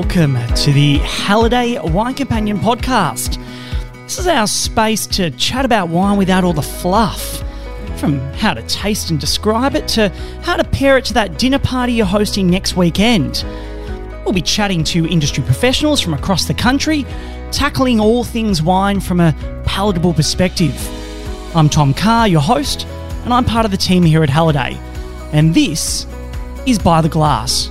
welcome to the Halliday Wine Companion podcast. This is our space to chat about wine without all the fluff. From how to taste and describe it to how to pair it to that dinner party you're hosting next weekend. We'll be chatting to industry professionals from across the country, tackling all things wine from a palatable perspective. I'm Tom Carr, your host, and I'm part of the team here at Halliday. And this is By the Glass.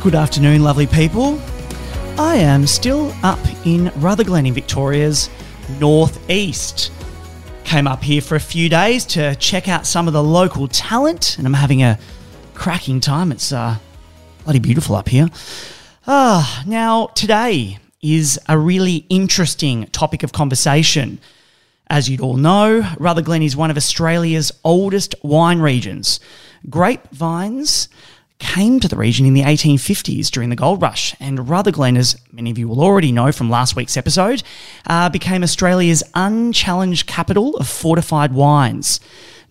Good afternoon, lovely people. I am still up in Rutherglen in Victoria's northeast. Came up here for a few days to check out some of the local talent, and I'm having a cracking time. It's uh, bloody beautiful up here. Ah, now today is a really interesting topic of conversation. As you'd all know, Rutherglen is one of Australia's oldest wine regions. Grapevines came to the region in the 1850s during the gold rush, and Rutherglen, as many of you will already know from last week's episode, uh, became Australia's unchallenged capital of fortified wines.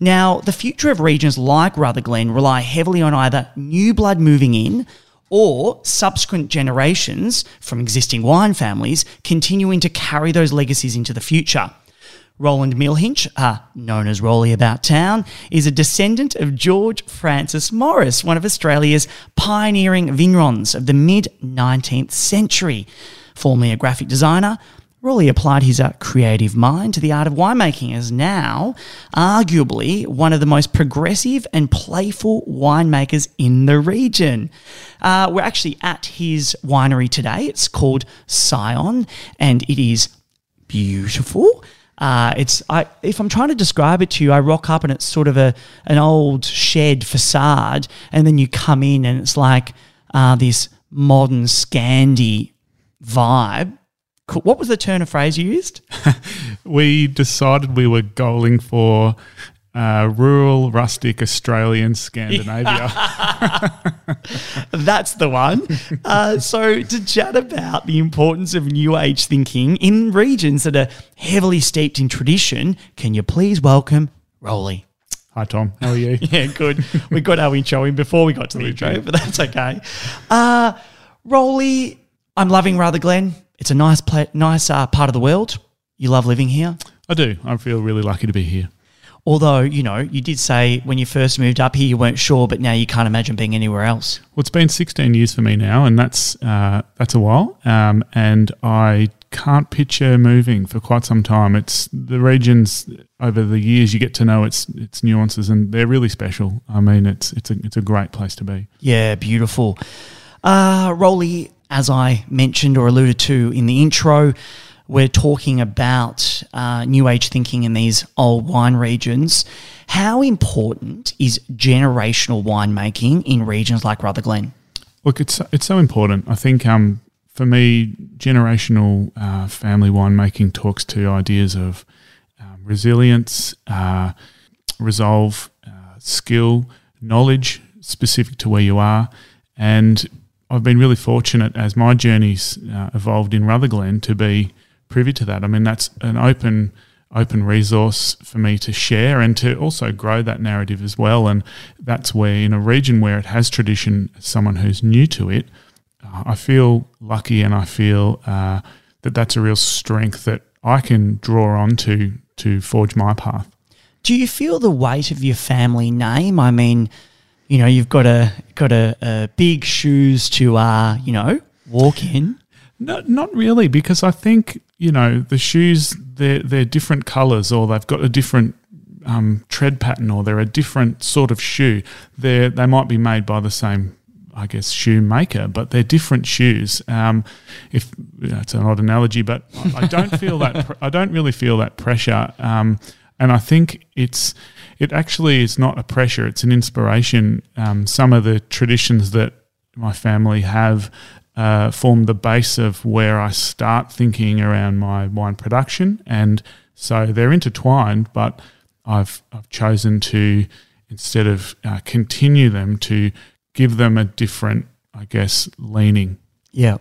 Now, the future of regions like Rutherglen rely heavily on either new blood moving in or subsequent generations from existing wine families continuing to carry those legacies into the future. Roland Milhinch, uh, known as Rolly About Town, is a descendant of George Francis Morris, one of Australia's pioneering vignerons of the mid 19th century. Formerly a graphic designer, Rolly applied his uh, creative mind to the art of winemaking as now arguably one of the most progressive and playful winemakers in the region. Uh, we're actually at his winery today. It's called Scion and it is beautiful. Uh, it's I, if I'm trying to describe it to you, I rock up and it's sort of a an old shed facade, and then you come in and it's like uh, this modern Scandi vibe. What was the turn of phrase you used? we decided we were going for uh, rural, rustic Australian Scandinavia. That's the one. Uh, so, to chat about the importance of New Age thinking in regions that are heavily steeped in tradition, can you please welcome Rolly? Hi, Tom. How are you? yeah, good. We got our intro in before we got to the intro, but that's okay. Uh, Rolly, I'm loving Rutherglen. It's a nice, pla- nice uh, part of the world. You love living here. I do. I feel really lucky to be here. Although, you know, you did say when you first moved up here you weren't sure, but now you can't imagine being anywhere else. Well, it's been 16 years for me now, and that's uh, that's a while. Um, and I can't picture moving for quite some time. It's the regions over the years you get to know its its nuances, and they're really special. I mean, it's it's a it's a great place to be. Yeah, beautiful. Uh, Rolly, as I mentioned or alluded to in the intro, we're talking about uh, new age thinking in these old wine regions. How important is generational winemaking in regions like Rutherglen? Look, it's it's so important. I think um, for me, generational uh, family winemaking talks to ideas of um, resilience, uh, resolve, uh, skill, knowledge specific to where you are, and I've been really fortunate as my journey's uh, evolved in Rutherglen to be privy to that. I mean, that's an open open resource for me to share and to also grow that narrative as well. And that's where, in a region where it has tradition, someone who's new to it, uh, I feel lucky and I feel uh, that that's a real strength that I can draw on to to forge my path. Do you feel the weight of your family name? I mean, you know, you've got a got a, a big shoes to uh, you know, walk in. No, not really, because I think you know the shoes they're they're different colours or they've got a different um, tread pattern or they're a different sort of shoe. They they might be made by the same. I guess shoemaker, but they're different shoes. Um, if that's an odd analogy, but I, I don't feel that I don't really feel that pressure, um, and I think it's it actually is not a pressure; it's an inspiration. Um, some of the traditions that my family have uh, form the base of where I start thinking around my wine production. And so they're intertwined, but I've, I've chosen to, instead of uh, continue them, to give them a different, I guess, leaning. Yeah.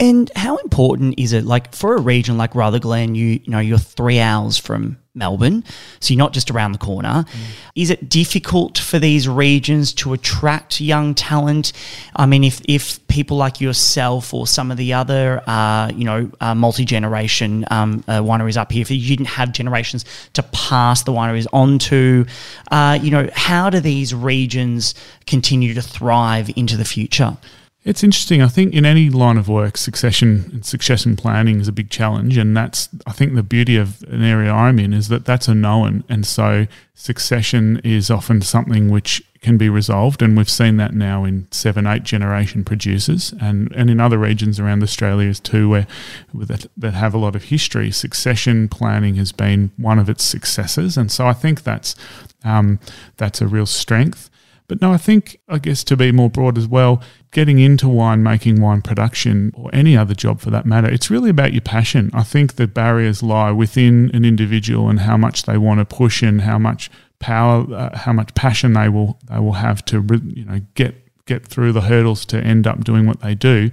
And how important is it, like for a region like Rutherglen, you, you know, you're three hours from Melbourne, so you're not just around the corner. Mm. Is it difficult for these regions to attract young talent? I mean, if, if people like yourself or some of the other, uh, you know, uh, multi generation um, uh, wineries up here, if you didn't have generations to pass the wineries on to, uh, you know, how do these regions continue to thrive into the future? It's interesting. I think in any line of work, succession and succession planning is a big challenge, and that's I think the beauty of an area I'm in is that that's a known, and so succession is often something which can be resolved, and we've seen that now in seven, eight generation producers, and and in other regions around Australia too, where that, that have a lot of history. Succession planning has been one of its successes, and so I think that's um, that's a real strength. But no, I think, I guess, to be more broad as well, getting into wine making, wine production, or any other job for that matter, it's really about your passion. I think the barriers lie within an individual and how much they want to push and how much power, uh, how much passion they will they will have to you know get get through the hurdles to end up doing what they do.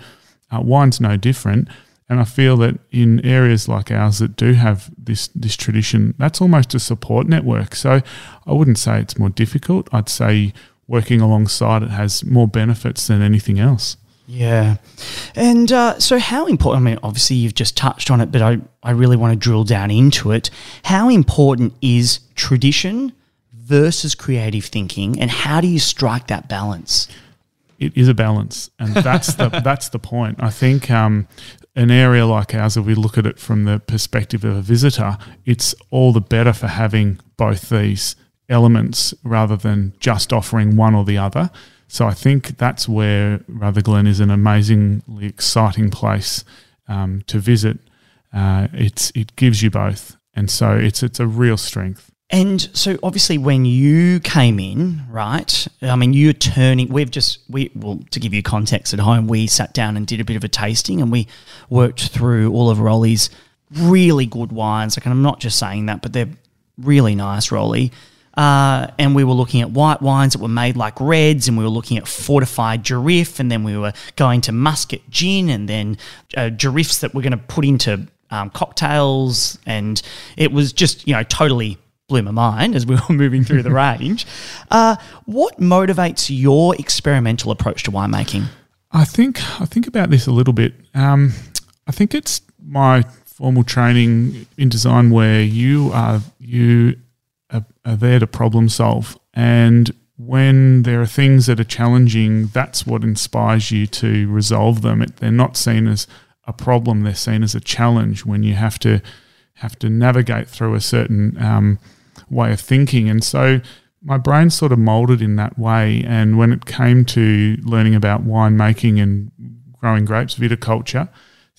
Uh, wine's no different. And I feel that in areas like ours that do have this this tradition, that's almost a support network. So I wouldn't say it's more difficult. I'd say working alongside it has more benefits than anything else. Yeah. And uh, so, how important, I mean, obviously, you've just touched on it, but I, I really want to drill down into it. How important is tradition versus creative thinking, and how do you strike that balance? It is a balance, and that's the that's the point. I think um, an area like ours, if we look at it from the perspective of a visitor, it's all the better for having both these elements rather than just offering one or the other. So I think that's where Rutherglen is an amazingly exciting place um, to visit. Uh, it's it gives you both, and so it's it's a real strength. And so, obviously, when you came in, right? I mean, you're turning. We've just we well to give you context at home. We sat down and did a bit of a tasting, and we worked through all of Rolly's really good wines. Like, and I'm not just saying that, but they're really nice, Rolly. Uh, and we were looking at white wines that were made like reds, and we were looking at fortified Durif, and then we were going to muscat gin, and then uh, that we're going to put into um, cocktails, and it was just you know totally blew my mind as we were moving through the range. Uh, what motivates your experimental approach to winemaking? I think I think about this a little bit. Um, I think it's my formal training in design where you are you are, there to problem solve. And when there are things that are challenging, that's what inspires you to resolve them. It, they're not seen as a problem; they're seen as a challenge when you have to have to navigate through a certain um, way of thinking. And so my brain sort of molded in that way. And when it came to learning about winemaking and growing grapes, viticulture,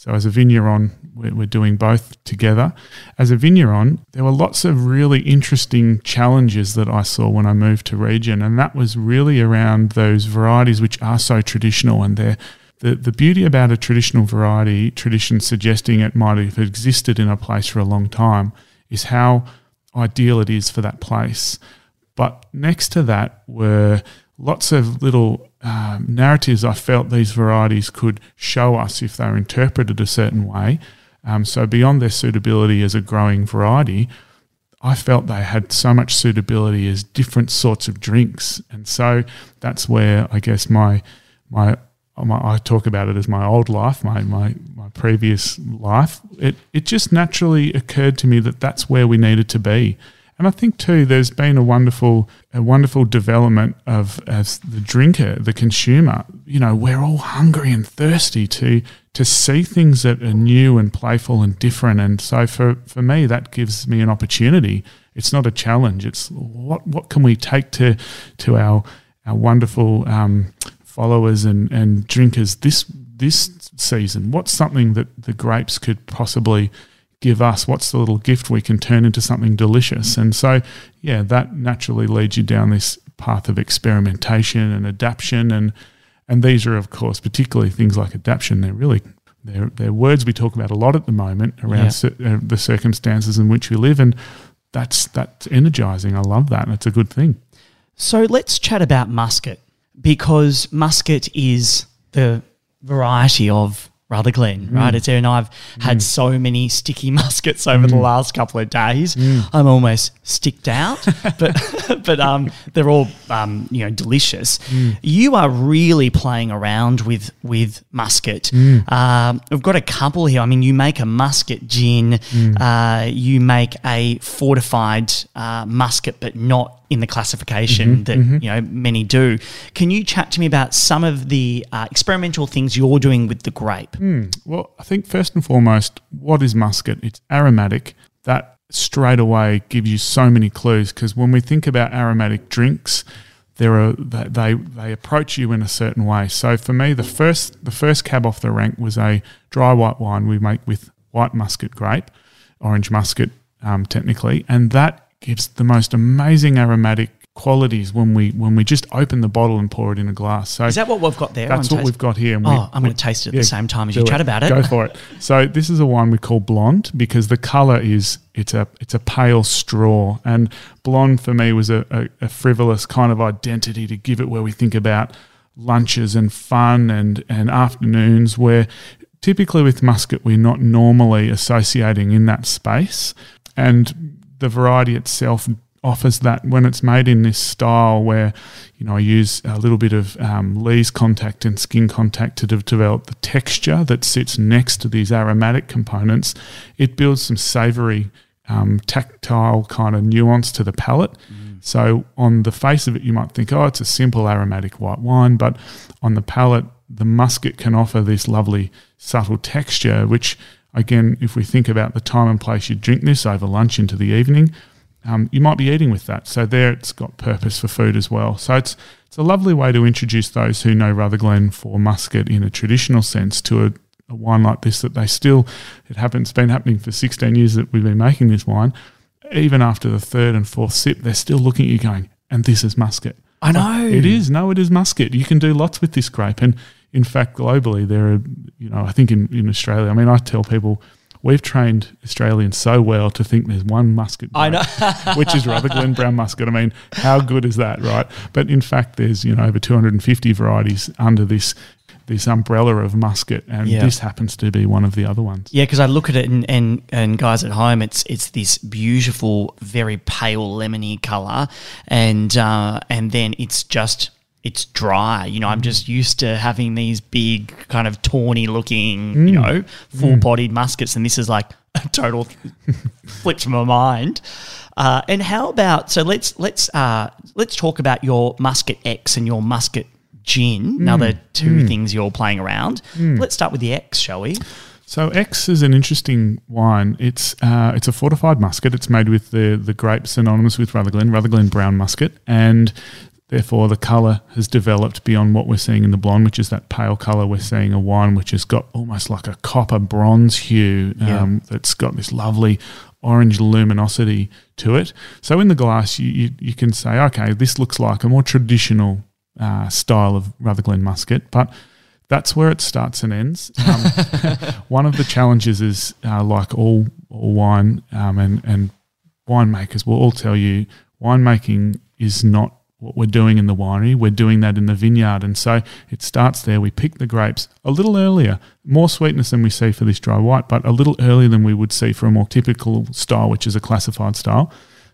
so as a vigneron, we're, doing both together. As a vigneron, there were lots of really interesting challenges that I saw when I moved to region, and that was really around those varieties which are so traditional and they're the, the beauty about a traditional variety, tradition suggesting it might have existed in a place for a long time, is how ideal it is for that place. But next to that were lots of little um, narratives I felt these varieties could show us if they were interpreted a certain way. Um, so, beyond their suitability as a growing variety, I felt they had so much suitability as different sorts of drinks. And so that's where I guess my, my, my I talk about it as my old life, my, my, my previous life. It, it just naturally occurred to me that that's where we needed to be. And I think too, there's been a wonderful, a wonderful development of as the drinker, the consumer. You know, we're all hungry and thirsty to to see things that are new and playful and different. And so for for me, that gives me an opportunity. It's not a challenge. It's what what can we take to to our our wonderful um, followers and and drinkers this this season. What's something that the grapes could possibly give us? What's the little gift we can turn into something delicious? And so, yeah, that naturally leads you down this path of experimentation and adaptation. And and these are, of course, particularly things like adaptation. They're really they're, they're words we talk about a lot at the moment around yeah. uh, the circumstances in which we live, and that's that's energizing. I love that, and it's a good thing. So let's chat about muscat because muscat is the variety of Rutherglen, right? It's and I've had so many sticky muscats over the last couple of days. I'm almost sticked out, but but um, they're all um, you know delicious. You are really playing around with with muscat. Um, we've got a couple here. I mean, you make a muscat gin. Uh, you make a fortified uh, muscat, but not in the classification that you know many do. Can you chat to me about some of the uh, experimental things you're doing with the grape? Well, I think first and foremost, what is muscat? It's aromatic. That straight away gives you so many clues because when we think about aromatic drinks, there are they, they they approach you in a certain way. So for me, the first the first cab off the rank was a dry white wine we make with white muscat grape, orange muscat um, technically, and that gives the most amazing aromatic qualities when we when we just open the bottle and pour it in a glass. So Is that what we've got there? that's what taste? we've got here. and we- Oh, I'm going to taste it at yeah, the same time as you chat about it. Go for it. So this is a wine we call blonde because the color is it's a it's a pale straw, and blonde for me was a, a, a frivolous kind of identity to give it where we think about lunches and fun and and afternoons where typically with muscat we're not normally associating in that space, and the variety itself offers that when it's made in this style where you know I use a little bit of um, lees contact and skin contact to de- develop the texture that sits next to these aromatic components. It builds some savoury, um, tactile kind of nuance to the palate. So on the face of it, you might think, oh, it's a simple aromatic white wine, but on the palate, the muscat can offer this lovely subtle texture, which again, if we think about the time and place you drink this over lunch into the evening, um, you might be eating with that. So there, it's got purpose for food as well. So it's it's a lovely way to introduce those who know Rutherglen for muscat in a traditional sense to a, a wine like this that they still it happens it's been happening for 16 years that we've been making this wine. Even after the third and fourth sip, they're still looking at you going, and this is muscat. I know. It is. No, it is muscat. You can do lots with this grape. And in fact, globally, there are, you know, I think in, in Australia, I mean, I tell people we've trained Australians so well to think there's one muscat, I know. which is Rutherglen Brown muscat. I mean, how good is that, right? But in fact, there's, you know, over 250 varieties under this this umbrella of muscat, and Yeah. this happens to be one of the other ones. Yeah, because I look at it and, and and guys at home, it's it's this beautiful, very pale lemony color, and uh, and then it's just it's dry. You know, I'm just used to having these big kind of tawny looking, you know, full bodied muscats, and this is like a total flip flips my mind. Uh, and how about so let's let's uh, let's talk about your muscat X and your muscat gin. Another two things you're playing around. Let's start with the X, shall we? So X is an interesting wine. It's uh, it's a fortified muscat. It's made with the the grape synonymous with Rutherglen, Rutherglen brown muscat, and therefore the colour has developed beyond what we're seeing in the blonde, which is that pale colour. We're seeing a wine which has got almost like a copper bronze hue Yeah. um, that's got this lovely orange luminosity to it. So in the glass, you, you, you can say, okay, this looks like a more traditional uh, style of Rutherglen muscat, but that's where it starts and ends. Um, one of the challenges is, uh, like all, all wine um, and, and winemakers will all tell you, winemaking is not what we're doing in the winery. We're doing that in the vineyard. And so it starts there. We pick the grapes a little earlier, more sweetness than we see for this dry white, but a little earlier than we would see for a more typical style, which is a classified style.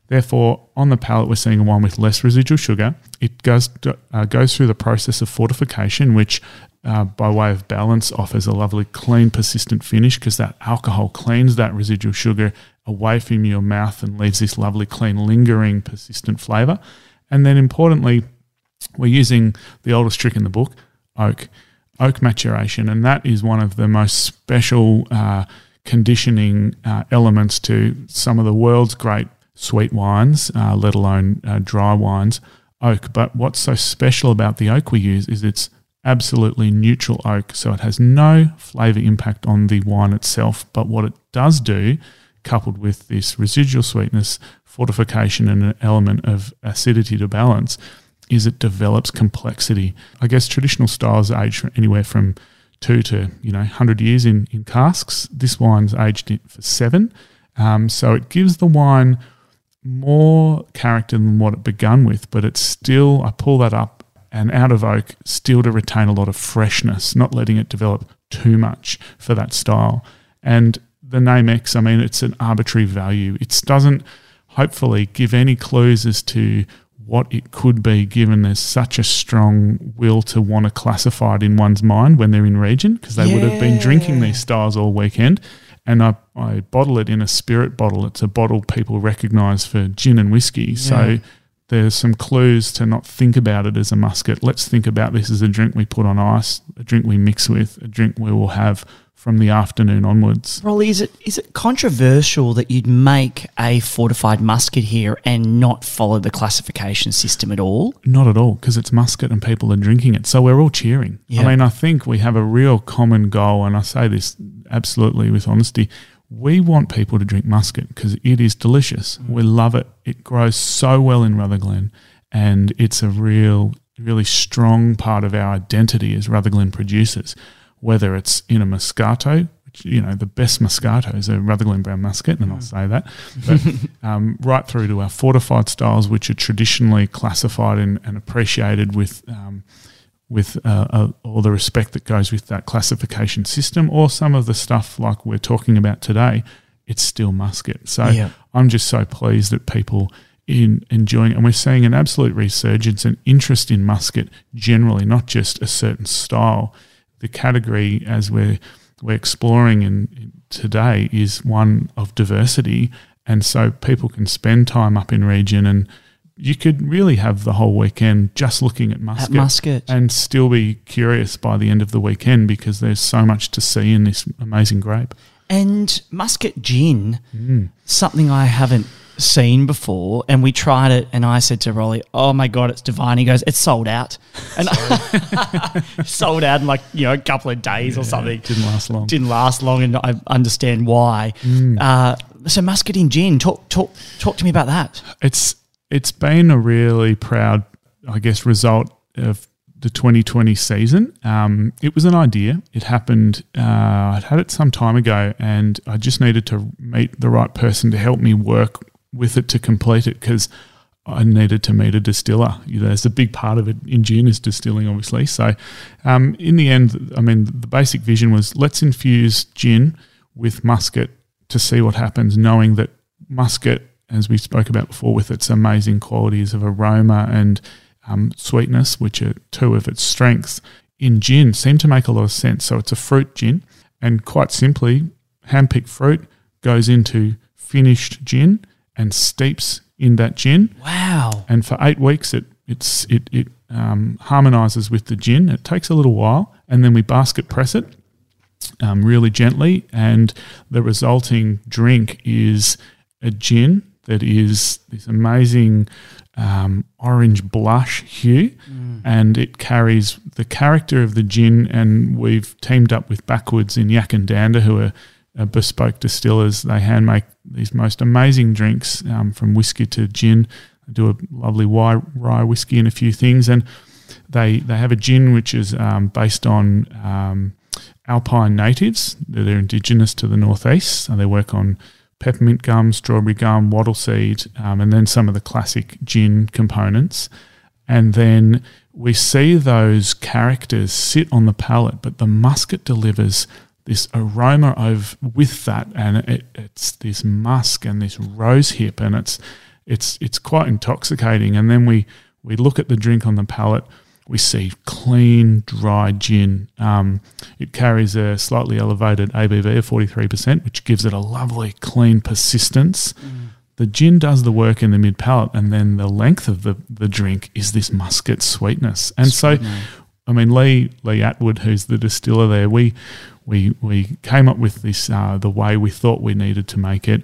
Therefore, on the palate, we're seeing a wine with less residual sugar. It goes uh, goes through the process of fortification, which, uh, by way of balance, offers a lovely, clean, persistent finish because that alcohol cleans that residual sugar away from your mouth and leaves this lovely, clean, lingering, persistent flavour. And then, importantly, we're using the oldest trick in the book, oak, oak maturation, and that is one of the most special uh, conditioning uh, elements to some of the world's great sweet wines, uh, let alone uh, dry wines, oak. But what's so special about the oak we use is it's absolutely neutral oak, so it has no flavour impact on the wine itself. But what it does do, coupled with this residual sweetness, fortification, and an element of acidity to balance, is it develops complexity. I guess traditional styles age anywhere from two to you know hundred years in in casks. This wine's aged for seven, um, so it gives the wine more character than what it begun with. But it's still I pull that up and out of oak, still to retain a lot of freshness, not letting it develop too much for that style. And the name X, I mean, it's an arbitrary value. It doesn't hopefully give any clues as to what it could be given there's such a strong will to want to classify it in one's mind when they're in region because they would have been drinking these styles all weekend. And I, I bottle it in a spirit bottle. It's a bottle people recognize for gin and whiskey. So there's some clues to not think about it as a muscat let's think about this as a drink we put on ice a drink we mix with a drink we will have from the afternoon onwards Rolly, is it is it controversial that you'd make a fortified muscat here and not follow the classification system at all? Not at all, because it's muscat and people are drinking it. So we're all cheering. Yeah. I mean, I think we have a real common goal, and I say this absolutely with honesty. We want people to drink muscat because it is delicious. We love it. It grows so well in Rutherglen, and it's a real, really strong part of our identity as Rutherglen producers. Whether it's in a Moscato, which you know the best Moscato is a Rutherglen Brown Muscat, and I'll say that, but um, right through to our fortified styles, which are traditionally classified and, and appreciated with um, with uh, uh, all the respect that goes with that classification system, or some of the stuff like we're talking about today, it's still muscat. So Yeah. I'm just so pleased that people in enjoying and we're seeing an absolute resurgence and interest in muscat generally, not just a certain style. The category as we're we're exploring in, in today is one of diversity, and so people can spend time up in region and. You could really have the whole weekend just looking at muscat, muscat. and still be curious by the end of the weekend because there's so much to see in this amazing grape. And muscat gin, Mm. something I haven't seen before. And we tried it, and I said to Rolly, "Oh my god, it's divine." He goes, "It's sold out," and sold out in like you know a couple of days or something. Didn't last long. Didn't last long, and I understand why. Mm. Uh, so muscat in gin, talk talk talk to me about that. It's it's been a really proud, I guess, result of the 2020 season. Um, it was an idea. It happened. Uh, I'd had it some time ago, and I just needed to meet the right person to help me work with it to complete it because. I needed to meet a distiller. You know, there's a big part of it in gin is distilling, obviously. So, um, in the end, I mean, the basic vision was let's infuse gin with muscat to see what happens, knowing that muscat, as we spoke about before, with its amazing qualities of aroma and um, sweetness, which are two of its strengths, in gin seem to make a lot of sense. So it's a fruit gin, and quite simply, hand-picked fruit goes into finished gin and steeps in that gin, Wow. and for eight weeks it it's it it um, harmonizes with the gin. It takes a little while, and then we basket press it um, really gently, and the resulting drink is a gin that is this amazing um, orange blush hue, and it carries the character of the gin. And we've teamed up with Backwoods in Yackandandah, who are, are bespoke distillers. They hand make these most amazing drinks um, from whiskey to gin. They do a lovely rye, rye whiskey and a few things, and they they have a gin which is um, based on um, alpine natives. They're, indigenous to the northeast, so they work on peppermint gum, strawberry gum, wattle seed, um, and then some of the classic gin components. And then we see those characters sit on the palate, but the muscat delivers this aroma of with that, and it, it's this musk and this rose hip, and it's it's it's quite intoxicating. And then we we look at the drink on the palate. We see clean, dry gin. Um, it carries a slightly elevated ABV of 43%, which gives it a lovely, clean persistence. The gin does the work in the mid palate, and then the length of the, the drink is this muscat sweetness. And so, I mean, Lee Lee Atwood, who's the distiller there, we we we came up with this uh, the way we thought we needed to make it.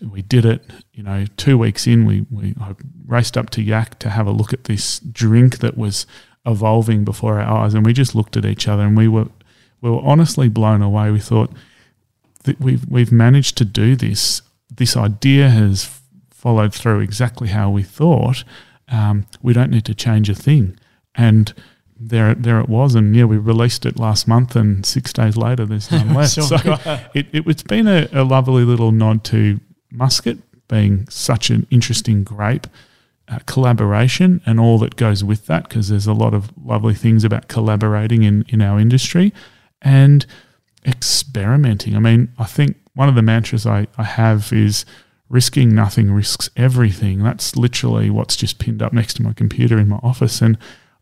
We did it, you know, two weeks in. We we I raced up to Yack to have a look at this drink that was evolving before our eyes, and we just looked at each other and we were we were honestly blown away. We thought that we've we've managed to do this. This idea has followed through exactly how we thought. Um, we don't need to change a thing, and there there it was. And yeah, we released it last month, and six days later, there's none left. So so it, it, it's been a, a lovely little nod to muscat being such an interesting grape. Uh, collaboration and all that goes with that, because there's a lot of lovely things about collaborating in, in our industry. And experimenting. I mean, I think one of the mantras I, I have is risking nothing risks everything. That's literally what's just pinned up next to my computer in my office. And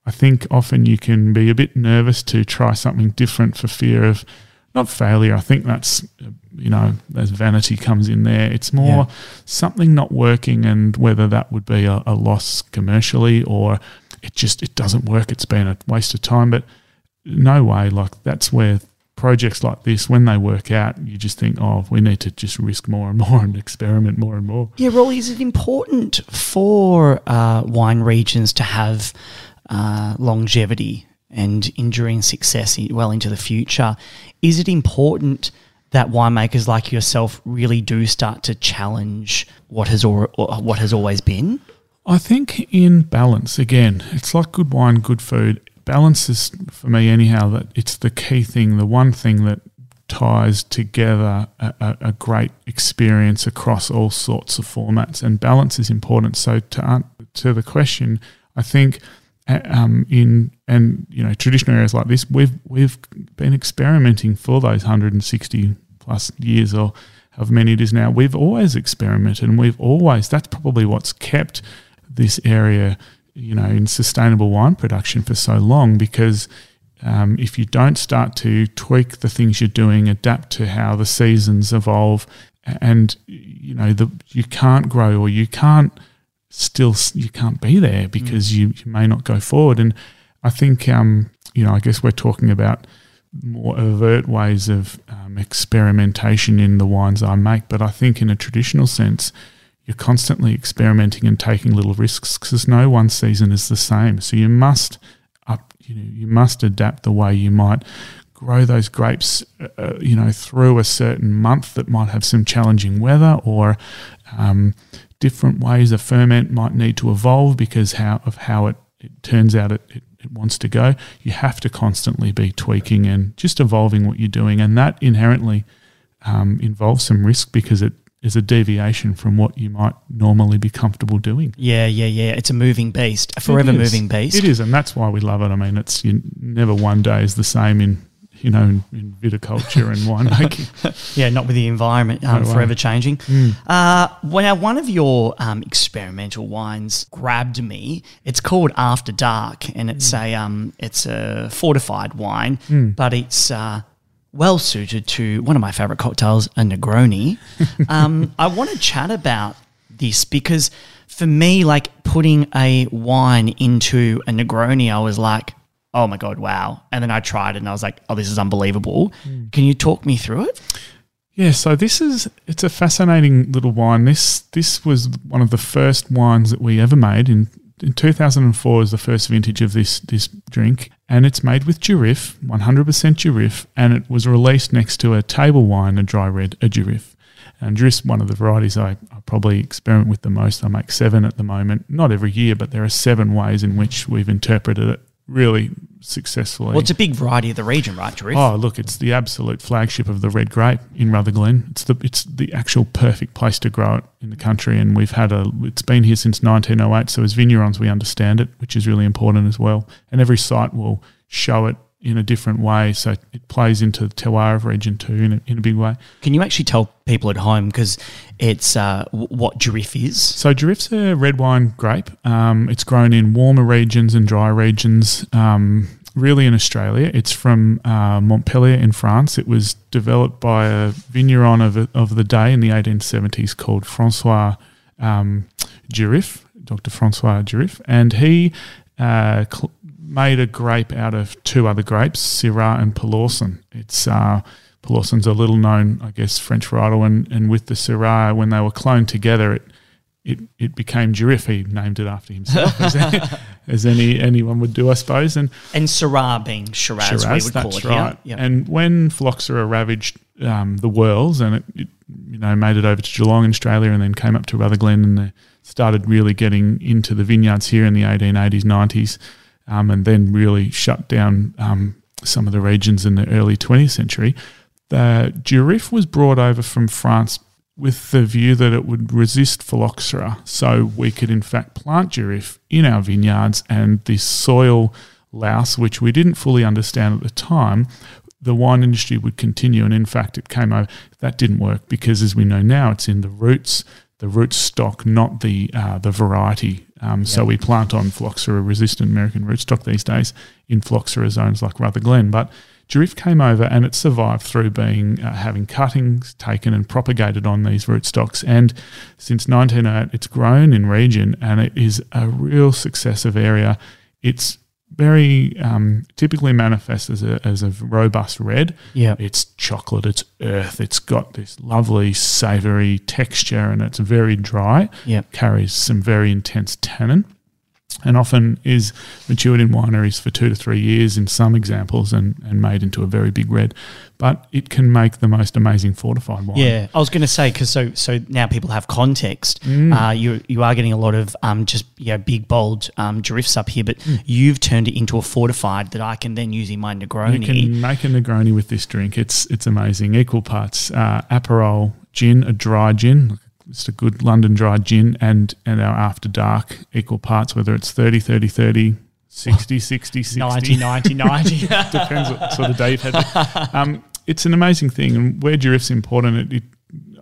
I think often you can be a bit nervous to try something different for fear of not failure. I think that's, you know, as vanity comes in there. It's more Yeah. something not working and whether that would be a, a loss commercially or it just it doesn't work. It's been a waste of time. But no way. Like that's where projects like this, when they work out, you just think, oh, we need to just risk more and more and experiment more and more. Yeah, Rolly, is it important for uh, wine regions to have uh, longevity and enduring success well into the future? Is it important that winemakers like yourself really do start to challenge what has or, what has always been? I think in balance, again, it's like good wine, good food. Balance is, for me anyhow, that it's the key thing, the one thing that ties together a, a, great experience across all sorts of formats. And balance is important. So to, to the question, I think um, in and you know traditional areas like this, we've we've been experimenting for those 160 plus years or however many it is now. We've always experimented, and we've always that's probably what's kept this area, you know, in sustainable wine production for so long because. Um, if you don't start to tweak the things you're doing, adapt to how the seasons evolve, and you know the you can't grow or you can't still you can't be there because you, you may not go forward. And I think um, you know I guess we're talking about more overt ways of um, experimentation in the wines I make, but I think in a traditional sense, you're constantly experimenting and taking little risks because no one season is the same. So you must up, you know, you must adapt the way you might grow those grapes, uh, uh, you know, through a certain month that might have some challenging weather or um, different ways a ferment might need to evolve because how of how it, it turns out it, it, it wants to go. You have to constantly be tweaking and just evolving what you're doing, and that inherently um, involves some risk because it is a deviation from what you might normally be comfortable doing. Yeah, yeah, yeah. It's a moving beast, a forever moving beast. It is, and that's why we love it. I mean, it's you, never one day is the same in you know in, in viticulture and winemaking. Yeah, not with the environment um, No forever changing. Mm. Uh, well, now, one of your um, experimental wines grabbed me. It's called After Dark, and it's a um, it's a fortified wine, but it's uh, well suited to one of my favorite cocktails, a Negroni. um, I want to chat about this because for me, like putting a wine into a Negroni, I was like. Oh my god! Wow! And then I tried it, and I was like, "Oh, this is unbelievable." Can you talk me through it? Yeah, so this is it's a fascinating little wine. This this was one of the first wines that we ever made in in 2004 is the first vintage of this this drink, and it's made with Durif, 100% Durif, and it was released next to a table wine, a dry red, a Durif. And Durif's one of the varieties I, I probably experiment with the most. I make seven at the moment, not every year, but there are seven ways in which we've interpreted it really successfully. Well, it's a big variety of the region, right, Durif? Oh, look, it's the absolute flagship of the red grape in Rutherglen. It's the it's the actual perfect place to grow it in the country, and we've had a. It's been here since 1908. So as vignerons, we understand it, which is really important as well. And every site will show it in a different way, so it plays into the Terroir region too in a, in a big way. Can you actually tell people at home because it's uh, w- what Durif is? So Durif's a red wine grape. Um, it's grown in warmer regions and dry regions. Um, really in Australia, it's from uh, Montpellier in France. It was developed by a vigneron of, of the day in the 1870s called Francois um, Dr. Francois Durif, and he uh, cl- made a grape out of two other grapes, Syrah and Peloursin. It's uh, Peloursin's a little known, I guess, French varietal, and, and with the Syrah, when they were cloned together, it it, it became Durif. He named it after himself, as, as any anyone would do, I suppose. And And Syrah being Shiraz, we Shiraz, would call it right. here. Yep. And when phylloxera ravaged um, the worlds, and it, it you know made it over to Geelong in Australia, and then came up to Rutherglen, and started really getting into the vineyards here in the 1880s, 90s, um, and then really shut down um, some of the regions in the early 20th century. The Durif was brought over from France with the view that it would resist phylloxera, so we could in fact plant Durif in our vineyards, and this soil louse, which we didn't fully understand at the time, the wine industry would continue. And in fact, it came over. That didn't work because, as we know now, it's in the roots, the root stock, not the uh, the variety. Um, So we plant on phylloxera resistant American rootstock these days in phylloxera zones like Rutherglen. But Durif came over and it survived through being uh, having cuttings taken and propagated on these rootstocks. And since 1908, it's grown in region and it is a real successive area. It's very um, typically manifests as a, as a robust red. Yeah. It's chocolate, it's earth, it's got this lovely savory texture and it's very dry. Yeah. Carries some very intense tannin and often is matured in wineries for two to three years in some examples and, and made into a very big red. But it can make the most amazing fortified wine. Yeah, I was going to say because so so now people have context. Mm. Uh, you you are getting a lot of um, just you know, big bold um, Durifs up here, but Mm. you've turned it into a fortified that I can then use in my Negroni. You can make a Negroni with this drink. It's it's amazing. Equal parts uh, Aperol gin, a dry gin, just a good London dry gin, and and our After Dark equal parts, whether it's 30, 30, 30, 60, 60, 60. 90, 90, 90. Depends what sort of day you've had. Um, it's an amazing thing, and where Durif's important, it, it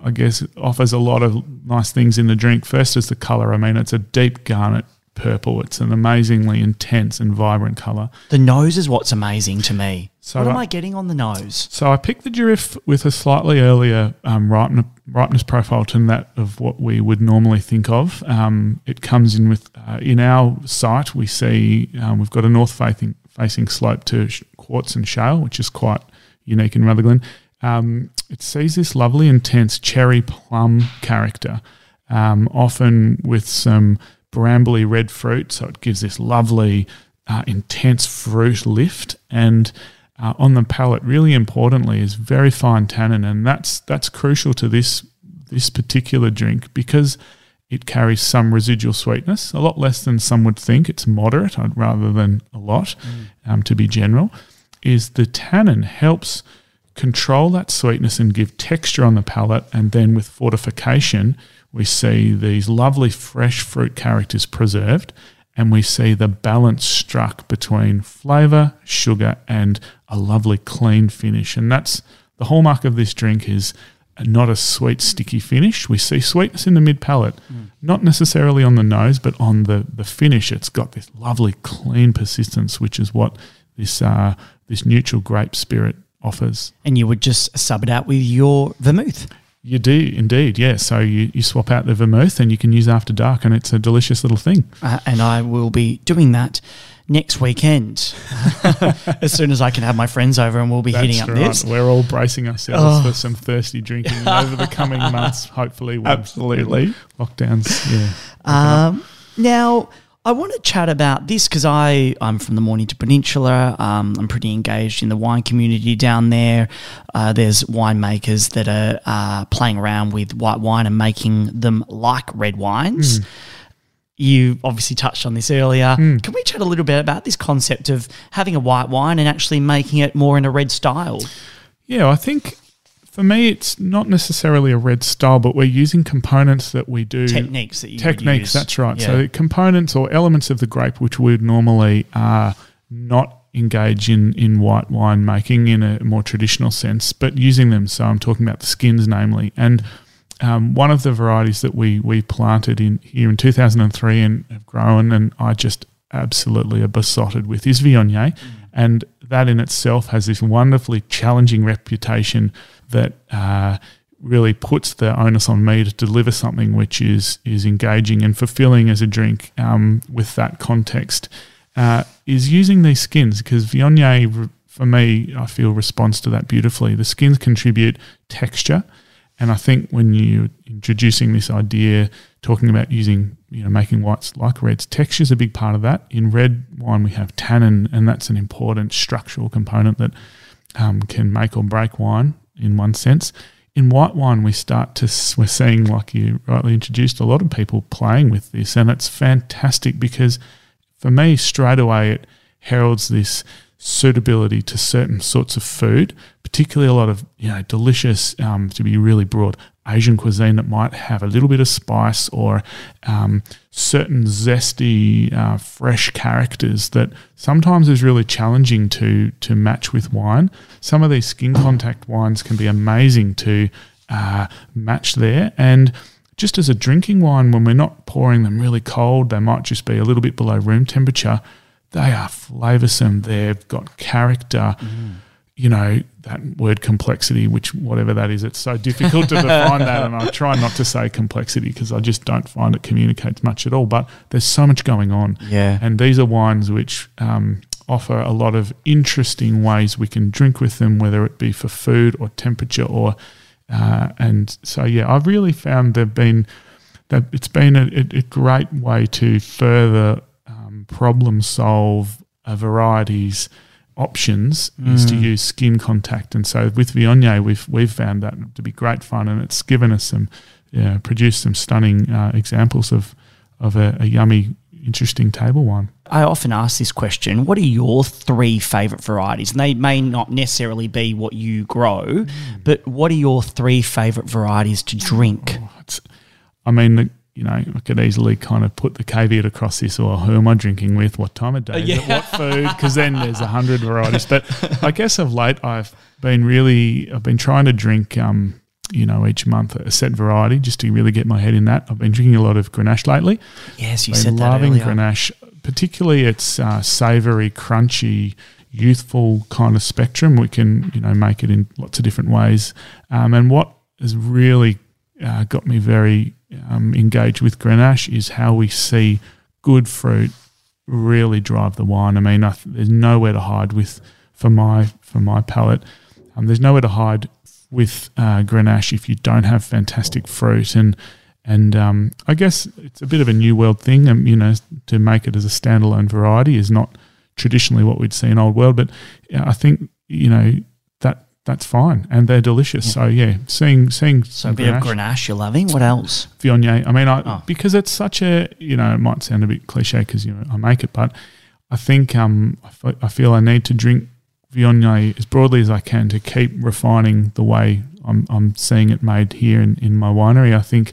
I guess it offers a lot of nice things in the drink. First is the color. I mean, it's a deep garnet purple. It's an amazingly intense and vibrant color. the nose is what's amazing to me. So what am I- I getting on the nose? So I picked the Durif with a slightly earlier um, ripen- ripeness profile than that of what we would normally think of. Um, it comes in with uh, in our site we see um, we've got a north facing facing slope to quartz and shale, which is quite unique in Rutherglen. Um, it sees this lovely intense cherry plum character, um, often with some brambly red fruit. So it gives this lovely uh, intense fruit lift and uh, on the palate, really importantly, is very fine tannin, and that's that's crucial to this this particular drink because it carries some residual sweetness, a lot less than some would think. It's moderate I'd rather than a lot, um, to be general. Is the tannin helps control that sweetness and give texture on the palate, and then with fortification, we see these lovely fresh fruit characters preserved and we see the balance struck between flavour, sugar, and a lovely clean finish. And that's the hallmark of this drink is not a sweet, sticky finish. We see sweetness in the mid palate, not necessarily on the nose, but on the, the finish. It's got this lovely, clean persistence, which is what this uh, this neutral grape spirit offers. And you would just sub it out with your vermouth. You do indeed, yeah. So you, you swap out the vermouth and you can use after dark, and it's a delicious little thing. Uh, and I will be doing that next weekend as soon as I can have my friends over and we'll be hitting up this. We're all bracing ourselves Oh. for some thirsty drinking over the coming months. Hopefully, Absolutely. lockdowns. Yeah, Um, now, I want to chat about this because I I'm from the Mornington Peninsula. Um, I'm pretty engaged in the wine community down there. Uh, there's winemakers that are uh, playing around with white wine and making them like red wines. You obviously touched on this earlier. Can we chat a little bit about this concept of having a white wine and actually making it more in a red style? yeah. I think for me, it's not necessarily a red style, but we're using components that we do Techniques that you techniques. That's right. Yeah. So components or elements of the grape which we would normally uh, not engage in in white wine making in a more traditional sense, but using them. So I'm talking about the skins, namely, and um, one of the varieties that we we planted in here in 2003 and have grown, and I just absolutely are besotted with is Viognier, and that in itself has this wonderfully challenging reputation that. Uh, really puts the onus on me to deliver something which is is engaging and fulfilling as a drink um, with that context uh, is using these skins because Viognier for me I feel responds to that beautifully the skins contribute texture and I think when you're introducing this idea talking about using you know making whites like reds texture is a big part of that. In red wine we have tannin and that's an important structural component that um, can make or break wine in one sense. In white wine, we start to we're seeing, like you rightly introduced, a lot of people playing with this, and it's fantastic because for me, straight away, it heralds this suitability to certain sorts of food, particularly a lot of you know delicious, um, to be really broad, Asian cuisine that might have a little bit of spice or um, certain zesty, uh, fresh characters that sometimes is really challenging to to match with wine. Some of these skin contact wines can be amazing to uh, match there, and just as a drinking wine, when we're not pouring them really cold, they might just be a little bit below room temperature. They are flavoursome. They've got character. Mm you know, that word complexity, which whatever that is, it's so difficult to define that. And I try not to say complexity because I just don't find it communicates much at all. But there's so much going on. Yeah. And these are wines which um, offer a lot of interesting ways we can drink with them, whether it be for food or temperature or. Uh, and so, yeah, I've really found they've been that it's been a, a great way to further um, problem solve a varieties options mm. is to mm. use skin contact. And so with Viognier, we've we've found that to be great fun, and it's given us some, yeah, produced some stunning uh, examples of of a, a, yummy, interesting table wine. I often ask this question: What are your three favourite varieties? And they may not necessarily be what you grow, mm. but what are your three favourite varieties to drink? Oh, I mean. The, you know, I could easily kind of put the caveat across this, or who am I drinking with? What time of day? Yeah. It, what food? Because then there's a hundred varieties. But I guess of late, I've been really, I've been trying to drink, um, you know, each month a set variety just to really get my head in that. I've been drinking a lot of Grenache lately. Yes, you been said that loving earlier. Grenache, particularly its uh, savoury, crunchy, youthful kind of spectrum. We can, you know, make it in lots of different ways. Um, and what has really uh, got me very um, engage with Grenache is how we see good fruit really drive the wine. I mean, I there's nowhere to hide with for my for my palate. Um, there's nowhere to hide with uh, Grenache if you don't have fantastic fruit and and um, I guess it's a bit of a new world thing. Um, you know, to make it as a standalone variety is not traditionally what we'd see in old world, but I think you know that's fine, and they're delicious. Yeah. So yeah, seeing seeing so a bit Grenache, of Grenache you're loving. What else? Viognier. I mean, I, oh. because it's such a you know it might sound a bit cliche because you know I make it, but I think um I, f- I feel I need to drink Viognier as broadly as I can to keep refining the way I'm I'm seeing it made here in, in my winery. I think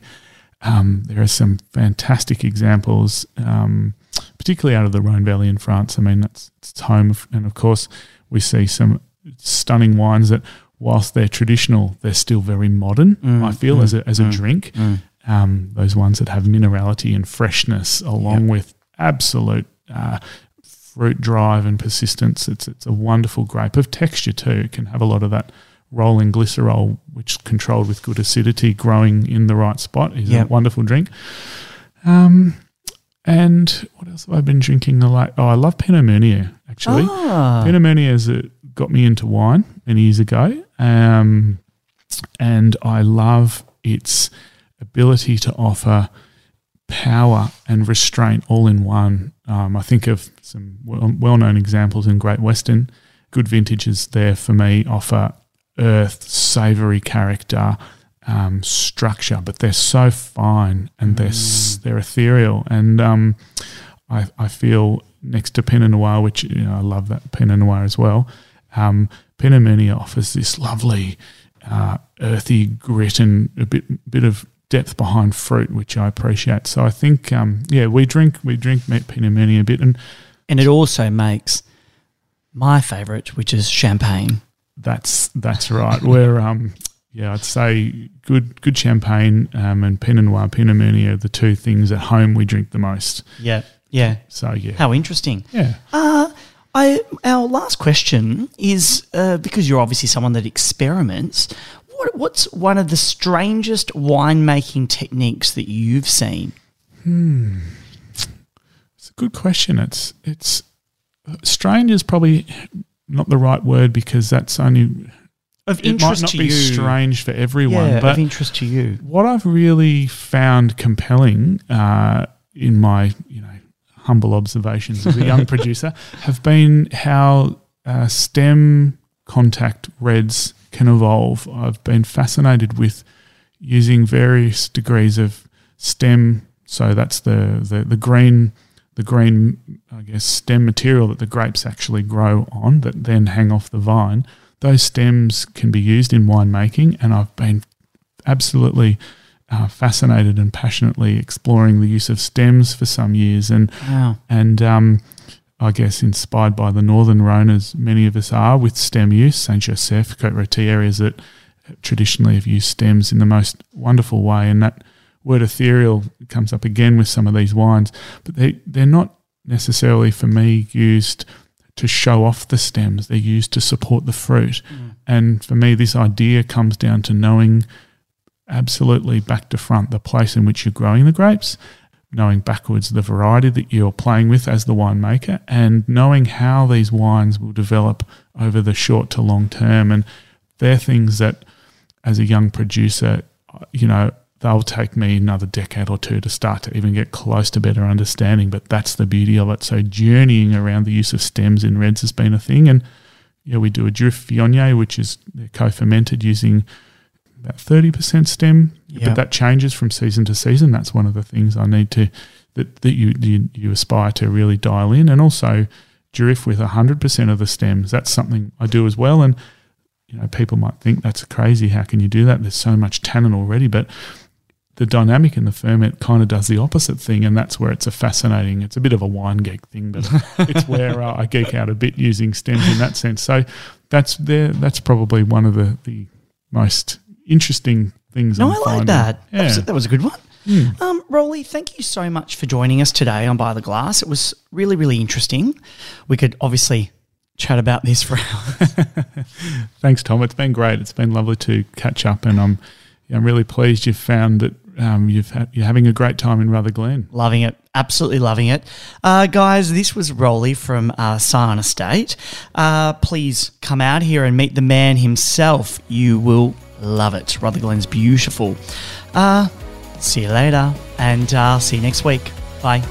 um, there are some fantastic examples, um, particularly out of the Rhone Valley in France. I mean, that's it's home, of, and of course we see some stunning wines that, whilst they're traditional, they're still very modern. Mm, I feel mm, as a as a mm, drink. Mm. Um, those ones that have minerality and freshness, along yep. with absolute uh, fruit drive and persistence. It's it's a wonderful grape of texture too. It can have a lot of that rolling glycerol, which controlled with good acidity, growing in the right spot, is yep. a wonderful drink. Um, and what else have I been drinking? Oh, I love Pinot Meunier actually. Ah. Pinot Meunier is a got me into wine many years ago. Um, and I love its ability to offer power and restraint all in one. Um, I think of some well known examples in Great Western. Good vintages there for me offer earth, savoury character, um, structure, but they're so fine and they're mm. they're ethereal. And um, I, I feel next to Pinot Noir, which you know, I love that Pinot Noir as well. Um, Pinot Meunier offers this lovely uh, earthy grit and a bit bit of depth behind fruit, which I appreciate. So I think, um, yeah, we drink we drink Pinot Meunier a bit, and and it also makes my favourite, which is champagne. That's that's right. We're um, yeah, I'd say good good champagne um, and Pinot Noir, Pinot Meunier are the two things at home we drink the most. Yeah, yeah. So yeah, how interesting. Yeah. Uh I our last question is uh, because you're obviously someone that experiments. What, what's one of the strangest winemaking techniques that you've seen? Hmm, it's a good question. It's it's strange is probably not the right word because that's only of interest it might not to be you. strange for everyone. Yeah, but of interest to you. What I've really found compelling uh, in my you know humble observations as a young producer have been how uh, stem contact reds can evolve. I've been fascinated with using various degrees of stem. So that's the, the, the green the green I guess stem material that the grapes actually grow on that then hang off the vine. Those stems can be used in winemaking, and I've been absolutely uh, fascinated and passionately exploring the use of stems for some years, and Wow. and um, I guess inspired by the northern Rhone, as many of us are, with stem use, Saint Joseph, Côte Rôtie areas that traditionally have used stems in the most wonderful way, and that word ethereal comes up again with some of these wines, but they they're not necessarily for me used to show off the stems. They're used to support the fruit, and for me, this idea comes down to knowing absolutely back to front the place in which you're growing the grapes, knowing backwards the variety that you're playing with as the winemaker, and knowing how these wines will develop over the short to long term. And they're things that, as a young producer, you know, they'll take me another decade or two to start to even get close to better understanding. But that's the beauty of it. So journeying around the use of stems in reds has been a thing. And yeah, we do a Durif Viognier, which is co-fermented using about 30% stem, Yeah. but that changes from season to season. That's one of the things I need to that, that you, you you aspire to really dial in, and also Durif with 100% of the stems. That's something I do as well, and you know people might think that's crazy. How can you do that? There's so much tannin already, but the dynamic in the ferment kind of does the opposite thing, and that's where it's a fascinating. It's a bit of a wine geek thing, but it's where uh, I geek out a bit using stems in that sense. So that's there. That's probably one of the the most interesting things. No, I'm I like finding. that. That, was, Yeah. that was a good one. Um, Rowly, thank you so much for joining us today on By the Glass. It was really, really interesting. We could obviously chat about this for hours. Thanks, Tom. It's been great. It's been lovely to catch up, and I'm I'm really pleased you've found that um, you've had, you're having a great time in Rutherglen. loving it. Absolutely loving it. Uh, guys, this was Rowly from uh, Scion Estate. Uh, please come out here and meet the man himself. You will love it. Rutherglen's beautiful. Uh, see you later, and uh, see you next week. Bye.